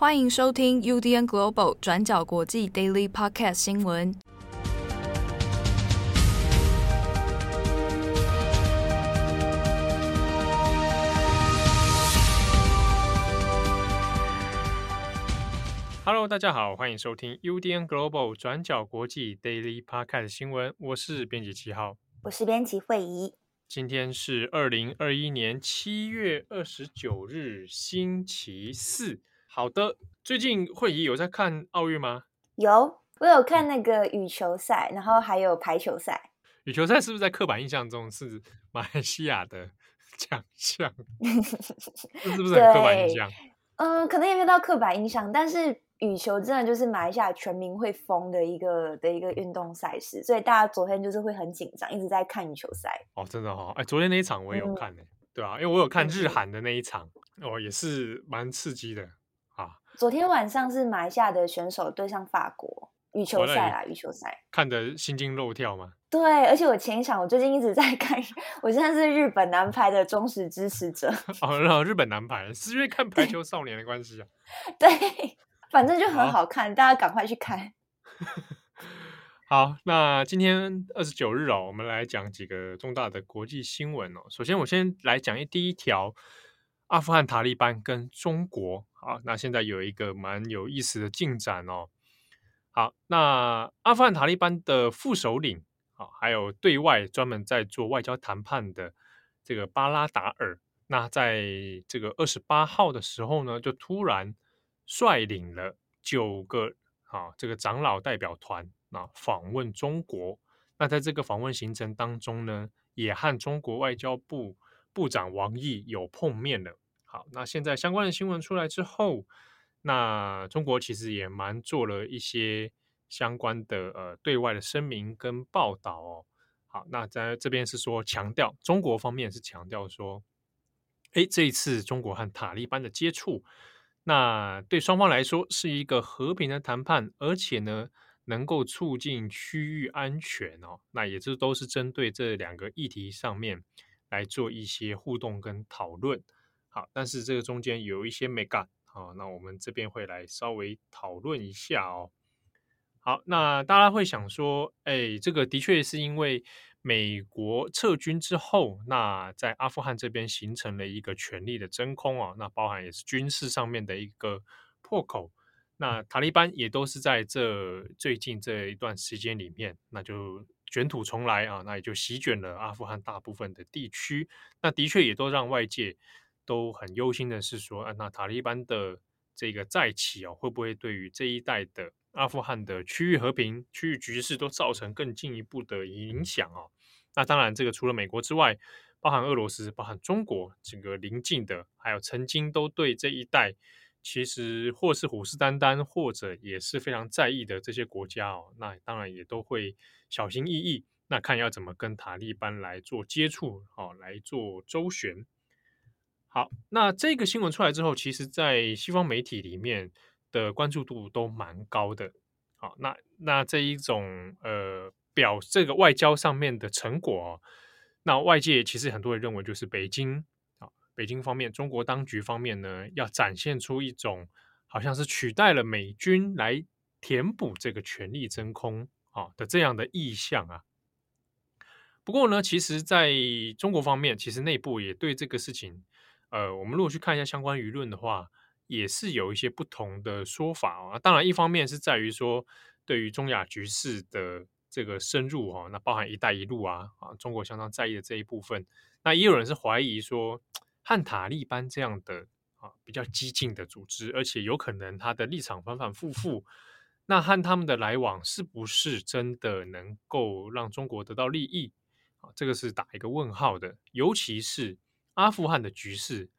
欢迎收听 UDN Global 转角国际 Daily Podcast 新闻。Hello，大家好，欢迎收听 UDN Global 转角国际 Daily Podcast 新闻。我是编辑七号，我是编辑惠仪。今天是二零二一年七月二十九日，星期四。好的，最近惠仪有在看奥运吗？有，我有看那个羽球赛，然后还有排球赛。羽球赛是不是在刻板印象中是 马来西亚的 奖项？这是不是很刻板印象？嗯、呃，可能也没有到刻板印象，但是羽球真的就是马来西亚全民会疯的一个的一个运动赛事，所以大家昨天就是会很紧张，一直在看羽球赛。哦，真的哦，哎，昨天那一场我也有看呢、嗯，对啊，因为我有看日韩的那一场，哦，也是蛮刺激的。昨天晚上是马来西亚的选手对上法国羽球赛啦，羽球赛看得心惊肉跳吗？对，而且我前一场我最近一直在 看，我现在是日本男排的忠实支持者。哦，日本男排是因为看排球少年的关系啊？对，反正就很好看，大家赶快去看。好，那今天二十九日哦，我们来讲几个重大的国际新闻哦。首先，我先来讲一第一条。阿富汗塔利班跟中国，好，那现在有一个蛮有意思的进展哦。好，那阿富汗塔利班的副首领，好，还有对外专门在做外交谈判的这个巴拉达尔，那在这个二十八号的时候呢，就突然率领了九个啊这个长老代表团啊访问中国。那在这个访问行程当中呢，也和中国外交部。部长王毅有碰面了。好，那现在相关的新闻出来之后，那中国其实也蛮做了一些相关的呃对外的声明跟报道哦。好，那在这边是说强调，中国方面是强调说，哎，这一次中国和塔利班的接触，那对双方来说是一个和平的谈判，而且呢能够促进区域安全哦。那也就都是针对这两个议题上面。来做一些互动跟讨论，好，但是这个中间有一些没干，好，那我们这边会来稍微讨论一下哦。好，那大家会想说，哎，这个的确是因为美国撤军之后，那在阿富汗这边形成了一个权力的真空啊，那包含也是军事上面的一个破口，那塔利班也都是在这最近这一段时间里面，那就。卷土重来啊，那也就席卷了阿富汗大部分的地区。那的确也都让外界都很忧心的是说，啊，那塔利班的这个再起啊，会不会对于这一带的阿富汗的区域和平、区域局势都造成更进一步的影响啊？那当然，这个除了美国之外，包含俄罗斯、包含中国，整个邻近的，还有曾经都对这一带其实或是虎视眈眈，或者也是非常在意的这些国家哦，那当然也都会。小心翼翼，那看要怎么跟塔利班来做接触，好、哦、来做周旋。好，那这个新闻出来之后，其实在西方媒体里面的关注度都蛮高的。好，那那这一种呃表这个外交上面的成果、哦，那外界其实很多人认为就是北京啊，北京方面，中国当局方面呢，要展现出一种好像是取代了美军来填补这个权力真空啊。的这样的意向啊，不过呢，其实在中国方面，其实内部也对这个事情，呃，我们如果去看一下相关舆论的话，也是有一些不同的说法啊。当然，一方面是在于说，对于中亚局势的这个深入哈，那包含“一带一路”啊啊，中国相当在意的这一部分，那也有人是怀疑说，和塔利班这样的啊比较激进的组织，而且有可能他的立场反反复复。那和他们的来往是不是真的能够让中国得到利益？啊，这个是打一个问号的。尤其是阿富汗的局势，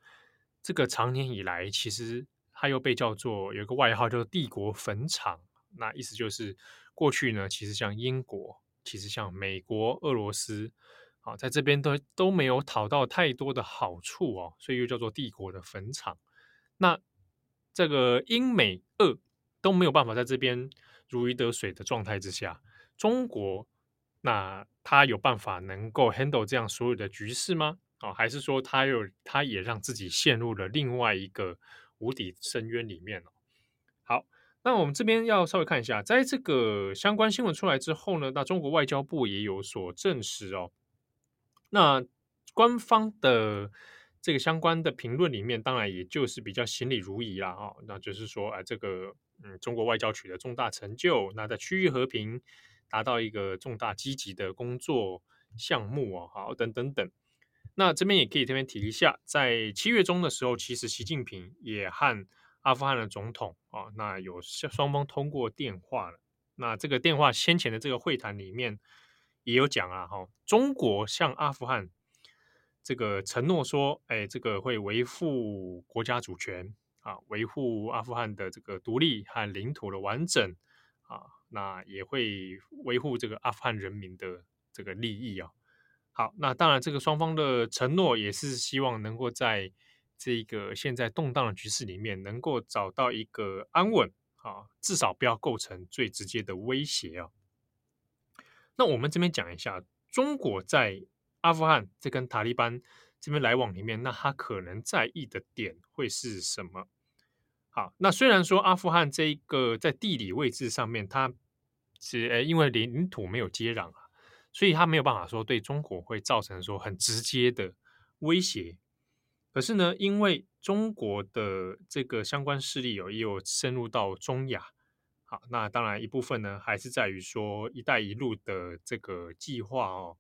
这个长年以来其实它又被叫做有一个外号叫做“帝国坟场”。那意思就是过去呢，其实像英国，其实像美国、俄罗斯，啊，在这边都都没有讨到太多的好处哦，所以又叫做帝国的坟场。那这个英美俄。都没有办法在这边如鱼得水的状态之下，中国那他有办法能够 handle 这样所有的局势吗？啊、哦，还是说他又他也让自己陷入了另外一个无底深渊里面了？好，那我们这边要稍微看一下，在这个相关新闻出来之后呢，那中国外交部也有所证实哦。那官方的这个相关的评论里面，当然也就是比较行礼如仪啦，哦，那就是说，哎，这个嗯，中国外交取得重大成就，那在区域和平达到一个重大积极的工作项目哦，好，等等等。那这边也可以这边提一下，在七月中的时候，其实习近平也和阿富汗的总统啊，那有双方通过电话了。那这个电话先前的这个会谈里面也有讲啊，哈，中国向阿富汗这个承诺说，哎，这个会维护国家主权啊，维护阿富汗的这个独立和领土的完整啊，那也会维护这个阿富汗人民的这个利益啊。好，那当然，这个双方的承诺也是希望能够在这个现在动荡的局势里面，能够找到一个安稳啊，至少不要构成最直接的威胁啊。那我们这边讲一下，中国在阿富汗这跟塔利班这边来往里面，那他可能在意的点会是什么？好，那虽然说阿富汗这一个在地理位置上面，它是呃因为领土没有接壤啊。所以他没有办法说对中国会造成说很直接的威胁，可是呢，因为中国的这个相关势力有也有深入到中亚，好，那当然一部分呢还是在于说“一带一路”的这个计划哦。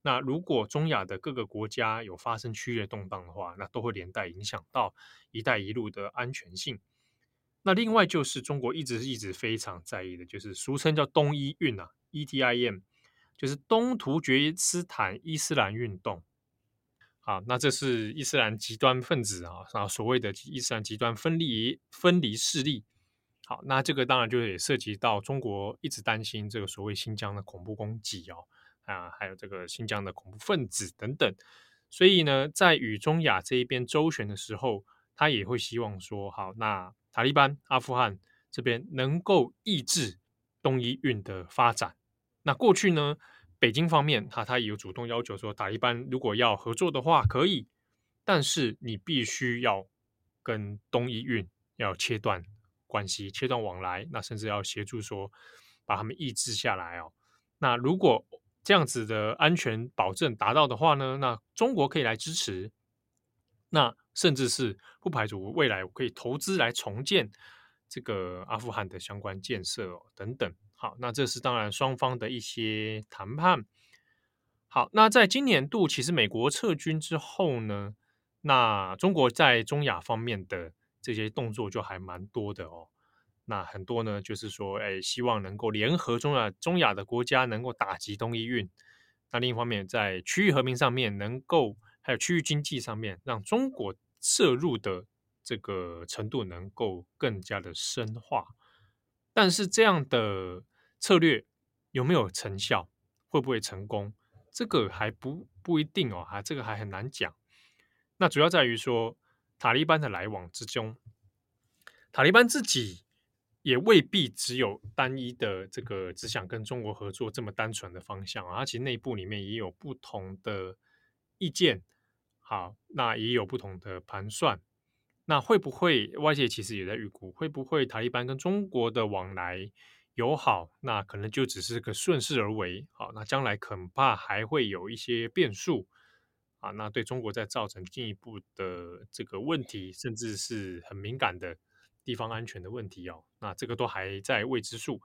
那如果中亚的各个国家有发生区域动荡的话，那都会连带影响到“一带一路”的安全性。那另外就是中国一直一直非常在意的，就是俗称叫“东伊运”啊，EDIM。就是东突厥斯坦伊斯兰运动，好，那这是伊斯兰极端分子啊，啊，所谓的伊斯兰极端分离分离势力。好，那这个当然就也涉及到中国一直担心这个所谓新疆的恐怖攻击哦，啊，还有这个新疆的恐怖分子等等。所以呢，在与中亚这一边周旋的时候，他也会希望说，好，那塔利班阿富汗这边能够抑制东伊运的发展。那过去呢，北京方面他他也有主动要求说，塔利班如果要合作的话可以，但是你必须要跟东伊运要切断关系，切断往来，那甚至要协助说把他们抑制下来哦。那如果这样子的安全保证达到的话呢，那中国可以来支持，那甚至是不排除未来我可以投资来重建这个阿富汗的相关建设哦，等等。好，那这是当然双方的一些谈判。好，那在今年度，其实美国撤军之后呢，那中国在中亚方面的这些动作就还蛮多的哦。那很多呢，就是说，哎，希望能够联合中亚中亚的国家，能够打击东伊运。那另一方面，在区域和平上面，能够还有区域经济上面，让中国涉入的这个程度能够更加的深化。但是这样的。策略有没有成效？会不会成功？这个还不不一定哦，哈，这个还很难讲。那主要在于说，塔利班的来往之中，塔利班自己也未必只有单一的这个只想跟中国合作这么单纯的方向啊，它其实内部里面也有不同的意见。好，那也有不同的盘算。那会不会外界其实也在预估，会不会塔利班跟中国的往来友好，那可能就只是个顺势而为。好，那将来恐怕还会有一些变数啊，那对中国在造成进一步的这个问题，甚至是很敏感的地方安全的问题哦。那这个都还在未知数。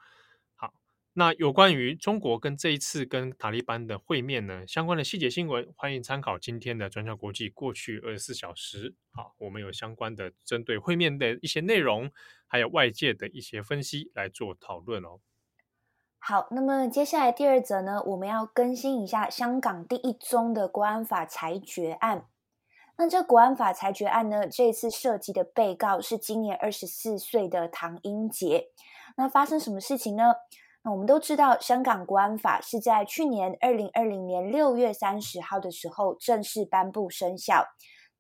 那有关于中国跟这一次跟塔利班的会面呢，相关的细节新闻，欢迎参考今天的转角国际过去二十四小时。好，我们有相关的针对会面的一些内容，还有外界的一些分析来做讨论哦。好，那么接下来第二则呢，我们要更新一下香港第一宗的国安法裁决案。那这国安法裁决案呢，这次涉及的被告是今年二十四岁的唐英杰。那发生什么事情呢？那我们都知道，香港国安法是在去年二零二零年六月三十号的时候正式颁布生效。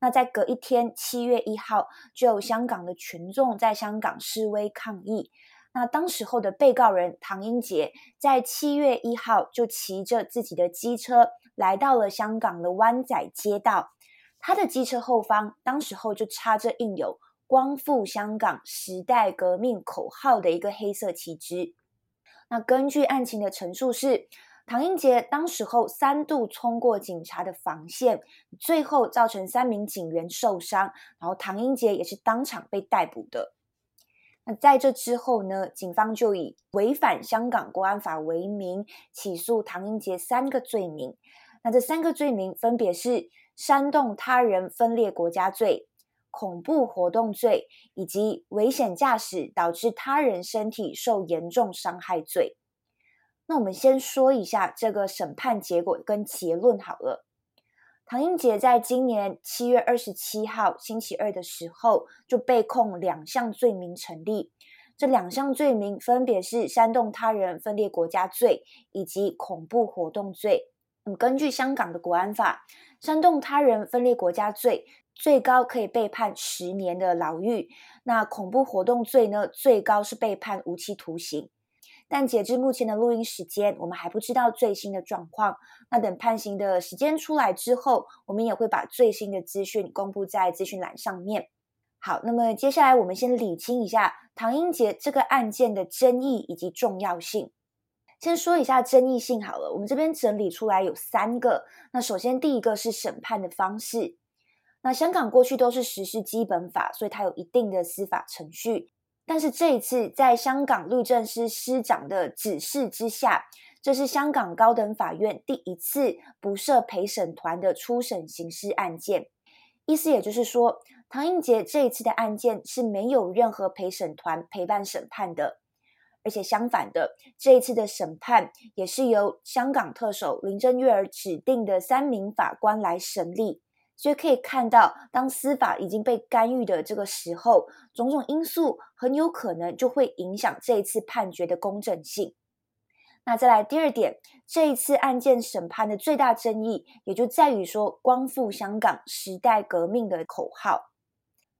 那在隔一天，七月一号，就有香港的群众在香港示威抗议。那当时候的被告人唐英杰，在七月一号就骑着自己的机车来到了香港的湾仔街道，他的机车后方当时候就插着印有光复香港时代革命口号的一个黑色旗帜。那根据案情的陈述是，唐英杰当时候三度冲过警察的防线，最后造成三名警员受伤，然后唐英杰也是当场被逮捕的。那在这之后呢，警方就以违反香港国安法为名起诉唐英杰三个罪名。那这三个罪名分别是煽动他人分裂国家罪、恐怖活动罪以及危险驾驶导致他人身体受严重伤害罪。那我们先说一下这个审判结果跟结论好了。唐英杰在今年七月二十七号星期二的时候就被控两项罪名成立，这两项罪名分别是煽动他人分裂国家罪以及恐怖活动罪。根据香港的国安法，煽动他人分裂国家罪最高可以被判十年的牢狱，那恐怖活动罪呢，最高是被判无期徒刑。但截至目前的录音时间，我们还不知道最新的状况。那等判刑的时间出来之后，我们也会把最新的资讯公布在资讯栏上面。好，那么接下来我们先理清一下唐英杰这个案件的争议以及重要性。先说一下争议性好了，我们这边整理出来有三个。那首先第一个是审判的方式。那香港过去都是实施基本法，所以它有一定的司法程序。但是这一次，在香港律政司司长的指示之下，这是香港高等法院第一次不设陪审团的初审刑事案件。意思也就是说，唐英杰这一次的案件是没有任何陪审团陪伴审判的，而且相反的，这一次的审判也是由香港特首林郑月娥指定的三名法官来审理。所以可以看到，当司法已经被干预的这个时候，种种因素很有可能就会影响这一次判决的公正性。那再来第二点，这一次案件审判的最大争议，也就在于说“光复香港时代革命”的口号。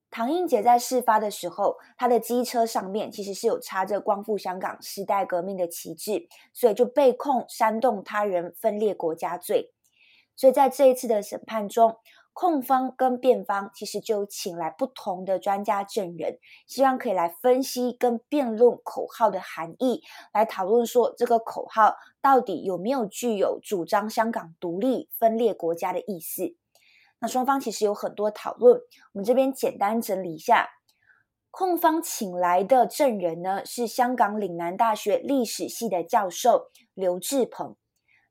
唐英杰在事发的时候，他的机车上面其实是有插着“光复香港时代革命”的旗帜，所以就被控煽动他人分裂国家罪。所以在这一次的审判中，控方跟辩方其实就请来不同的专家证人，希望可以来分析跟辩论口号的含义，来讨论说这个口号到底有没有具有主张香港独立、分裂国家的意思。那双方其实有很多讨论，我们这边简单整理一下，控方请来的证人呢，是香港岭南大学历史系的教授刘志鹏。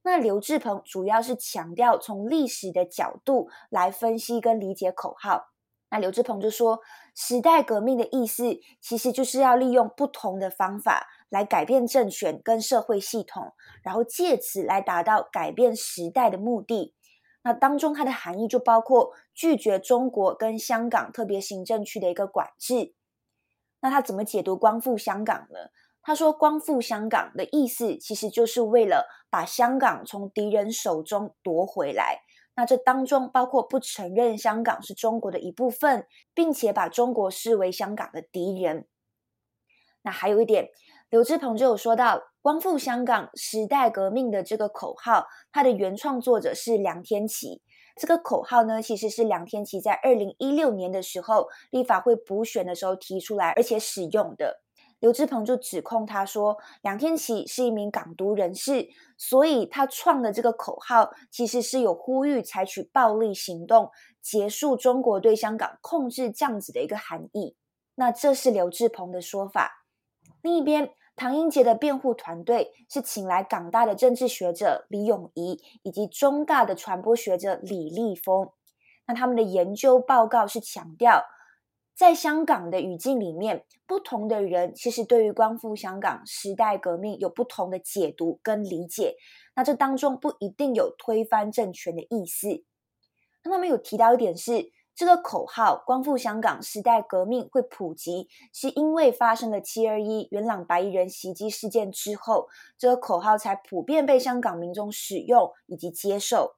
那刘志鹏主要是强调从历史的角度来分析跟理解口号。那刘志鹏就说，时代革命的意思其实就是要利用不同的方法来改变政权跟社会系统，然后借此来达到改变时代的目的。那当中它的含义就包括拒绝中国跟香港特别行政区的一个管制。那他怎么解读光复香港呢？他说：“光复香港的意思，其实就是为了把香港从敌人手中夺回来。那这当中包括不承认香港是中国的一部分，并且把中国视为香港的敌人。那还有一点，刘志鹏就有说到，光复香港时代革命的这个口号，它的原创作者是梁天琦。这个口号呢，其实是梁天琦在二零一六年的时候立法会补选的时候提出来，而且使用的。”刘志鹏就指控他说，梁天琦是一名港独人士，所以他创的这个口号其实是有呼吁采取暴力行动，结束中国对香港控制这样子的一个含义。那这是刘志鹏的说法。另一边，唐英杰的辩护团队是请来港大的政治学者李永仪，以及中大的传播学者李立峰。那他们的研究报告是强调，在香港的语境里面，不同的人其实对于光复香港时代革命有不同的解读跟理解。那这当中不一定有推翻政权的意思。那他们有提到一点是，这个口号“光复香港时代革命”会普及，是因为发生了七二一元朗白衣人袭击事件之后，这个口号才普遍被香港民众使用以及接受。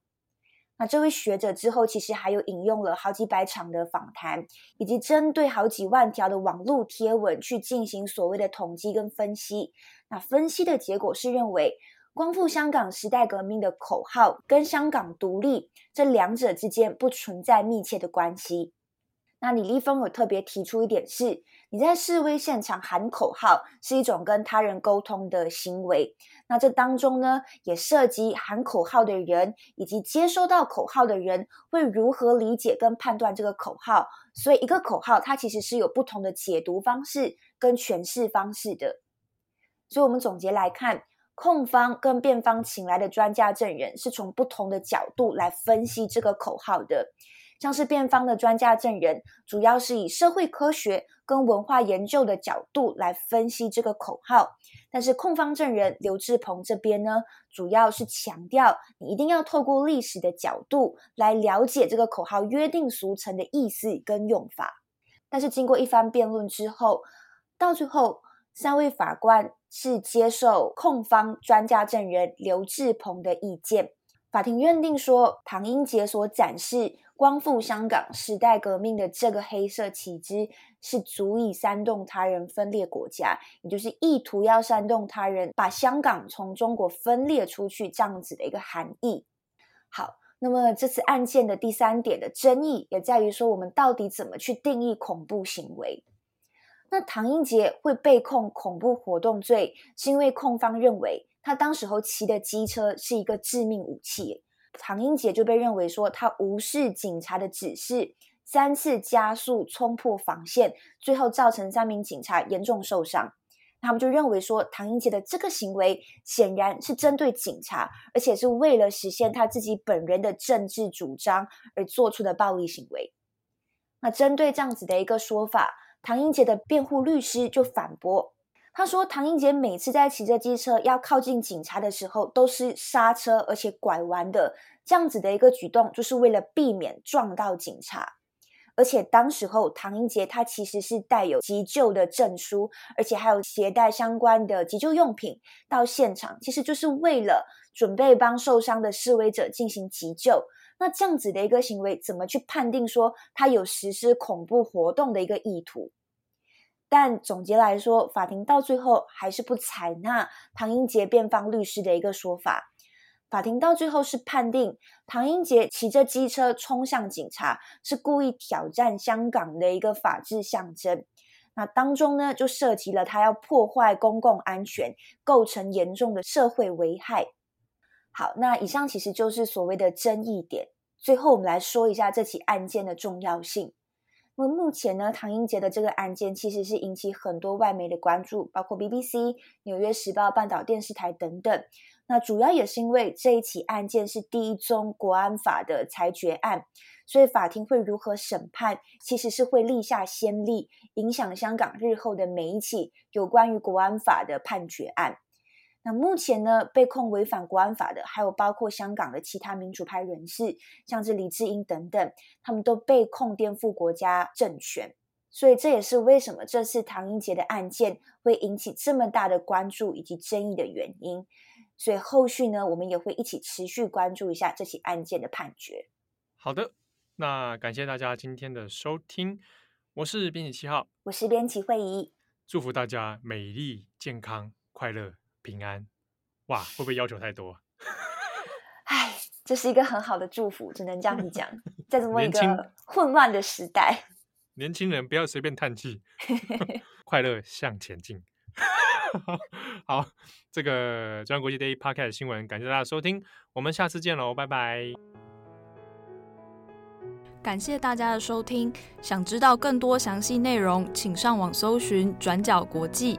那这位学者之后其实还有引用了好几百场的访谈，以及针对好几万条的网络贴文去进行所谓的统计跟分析。那分析的结果是认为，光复香港时代革命的口号跟香港独立这两者之间不存在密切的关系。那李丽峰有特别提出一点是，你在示威现场喊口号是一种跟他人沟通的行为。那这当中呢，也涉及喊口号的人以及接收到口号的人会如何理解跟判断这个口号。所以，一个口号它其实是有不同的解读方式跟诠释方式的。所以，我们总结来看，控方跟辩方请来的专家证人是从不同的角度来分析这个口号的。像是辩方的专家证人，主要是以社会科学跟文化研究的角度来分析这个口号；但是控方证人刘志鹏这边呢，主要是强调你一定要透过历史的角度来了解这个口号约定俗成的意思跟用法。但是经过一番辩论之后，到最后三位法官是接受控方专家证人刘志鹏的意见，法庭认定说唐英杰所展示。光复香港时代革命的这个黑色旗帜是足以煽动他人分裂国家，也就是意图要煽动他人把香港从中国分裂出去这样子的一个含义。好，那么这次案件的第三点的争议也在于说，我们到底怎么去定义恐怖行为？那唐英杰会被控恐怖活动罪，是因为控方认为他当时候骑的机车是一个致命武器。唐英杰就被认为说他无视警察的指示，三次加速冲破防线，最后造成三名警察严重受伤。他们就认为说唐英杰的这个行为显然是针对警察，而且是为了实现他自己本人的政治主张而做出的暴力行为。那针对这样子的一个说法，唐英杰的辩护律师就反驳。他说：“唐英杰每次在骑着机车要靠近警察的时候，都是刹车而且拐弯的，这样子的一个举动，就是为了避免撞到警察。而且当时候，唐英杰他其实是带有急救的证书，而且还有携带相关的急救用品到现场，其实就是为了准备帮受伤的示威者进行急救。那这样子的一个行为，怎么去判定说他有实施恐怖活动的一个意图？”但总结来说，法庭到最后还是不采纳唐英杰辩方律师的一个说法。法庭到最后是判定唐英杰骑着机车冲向警察，是故意挑战香港的一个法治象征。那当中呢，就涉及了他要破坏公共安全，构成严重的社会危害。好，那以上其实就是所谓的争议点。最后，我们来说一下这起案件的重要性。那么目前呢，唐英杰的这个案件其实是引起很多外媒的关注，包括 BBC、纽约时报、半岛电视台等等。那主要也是因为这一起案件是第一宗国安法的裁决案，所以法庭会如何审判，其实是会立下先例，影响香港日后的每一起有关于国安法的判决案。那目前呢，被控违反国安法的，还有包括香港的其他民主派人士，像是李智英等等，他们都被控颠覆国家政权。所以这也是为什么这次唐英杰的案件会引起这么大的关注以及争议的原因。所以后续呢，我们也会一起持续关注一下这起案件的判决。好的，那感谢大家今天的收听，我是编辑七号，我是编辑惠仪，祝福大家美丽、健康、快乐。平安，哇，会不会要求太多？哎，这是一个很好的祝福，只能这样子讲。在这么一个混乱的时代，年轻人不要随便叹气，快乐向前进。好，这个中央国际 Daily Podcast 新闻，感谢大家收听，我们下次见喽，拜拜。感谢大家的收听，想知道更多详细内容，请上网搜寻转角国际。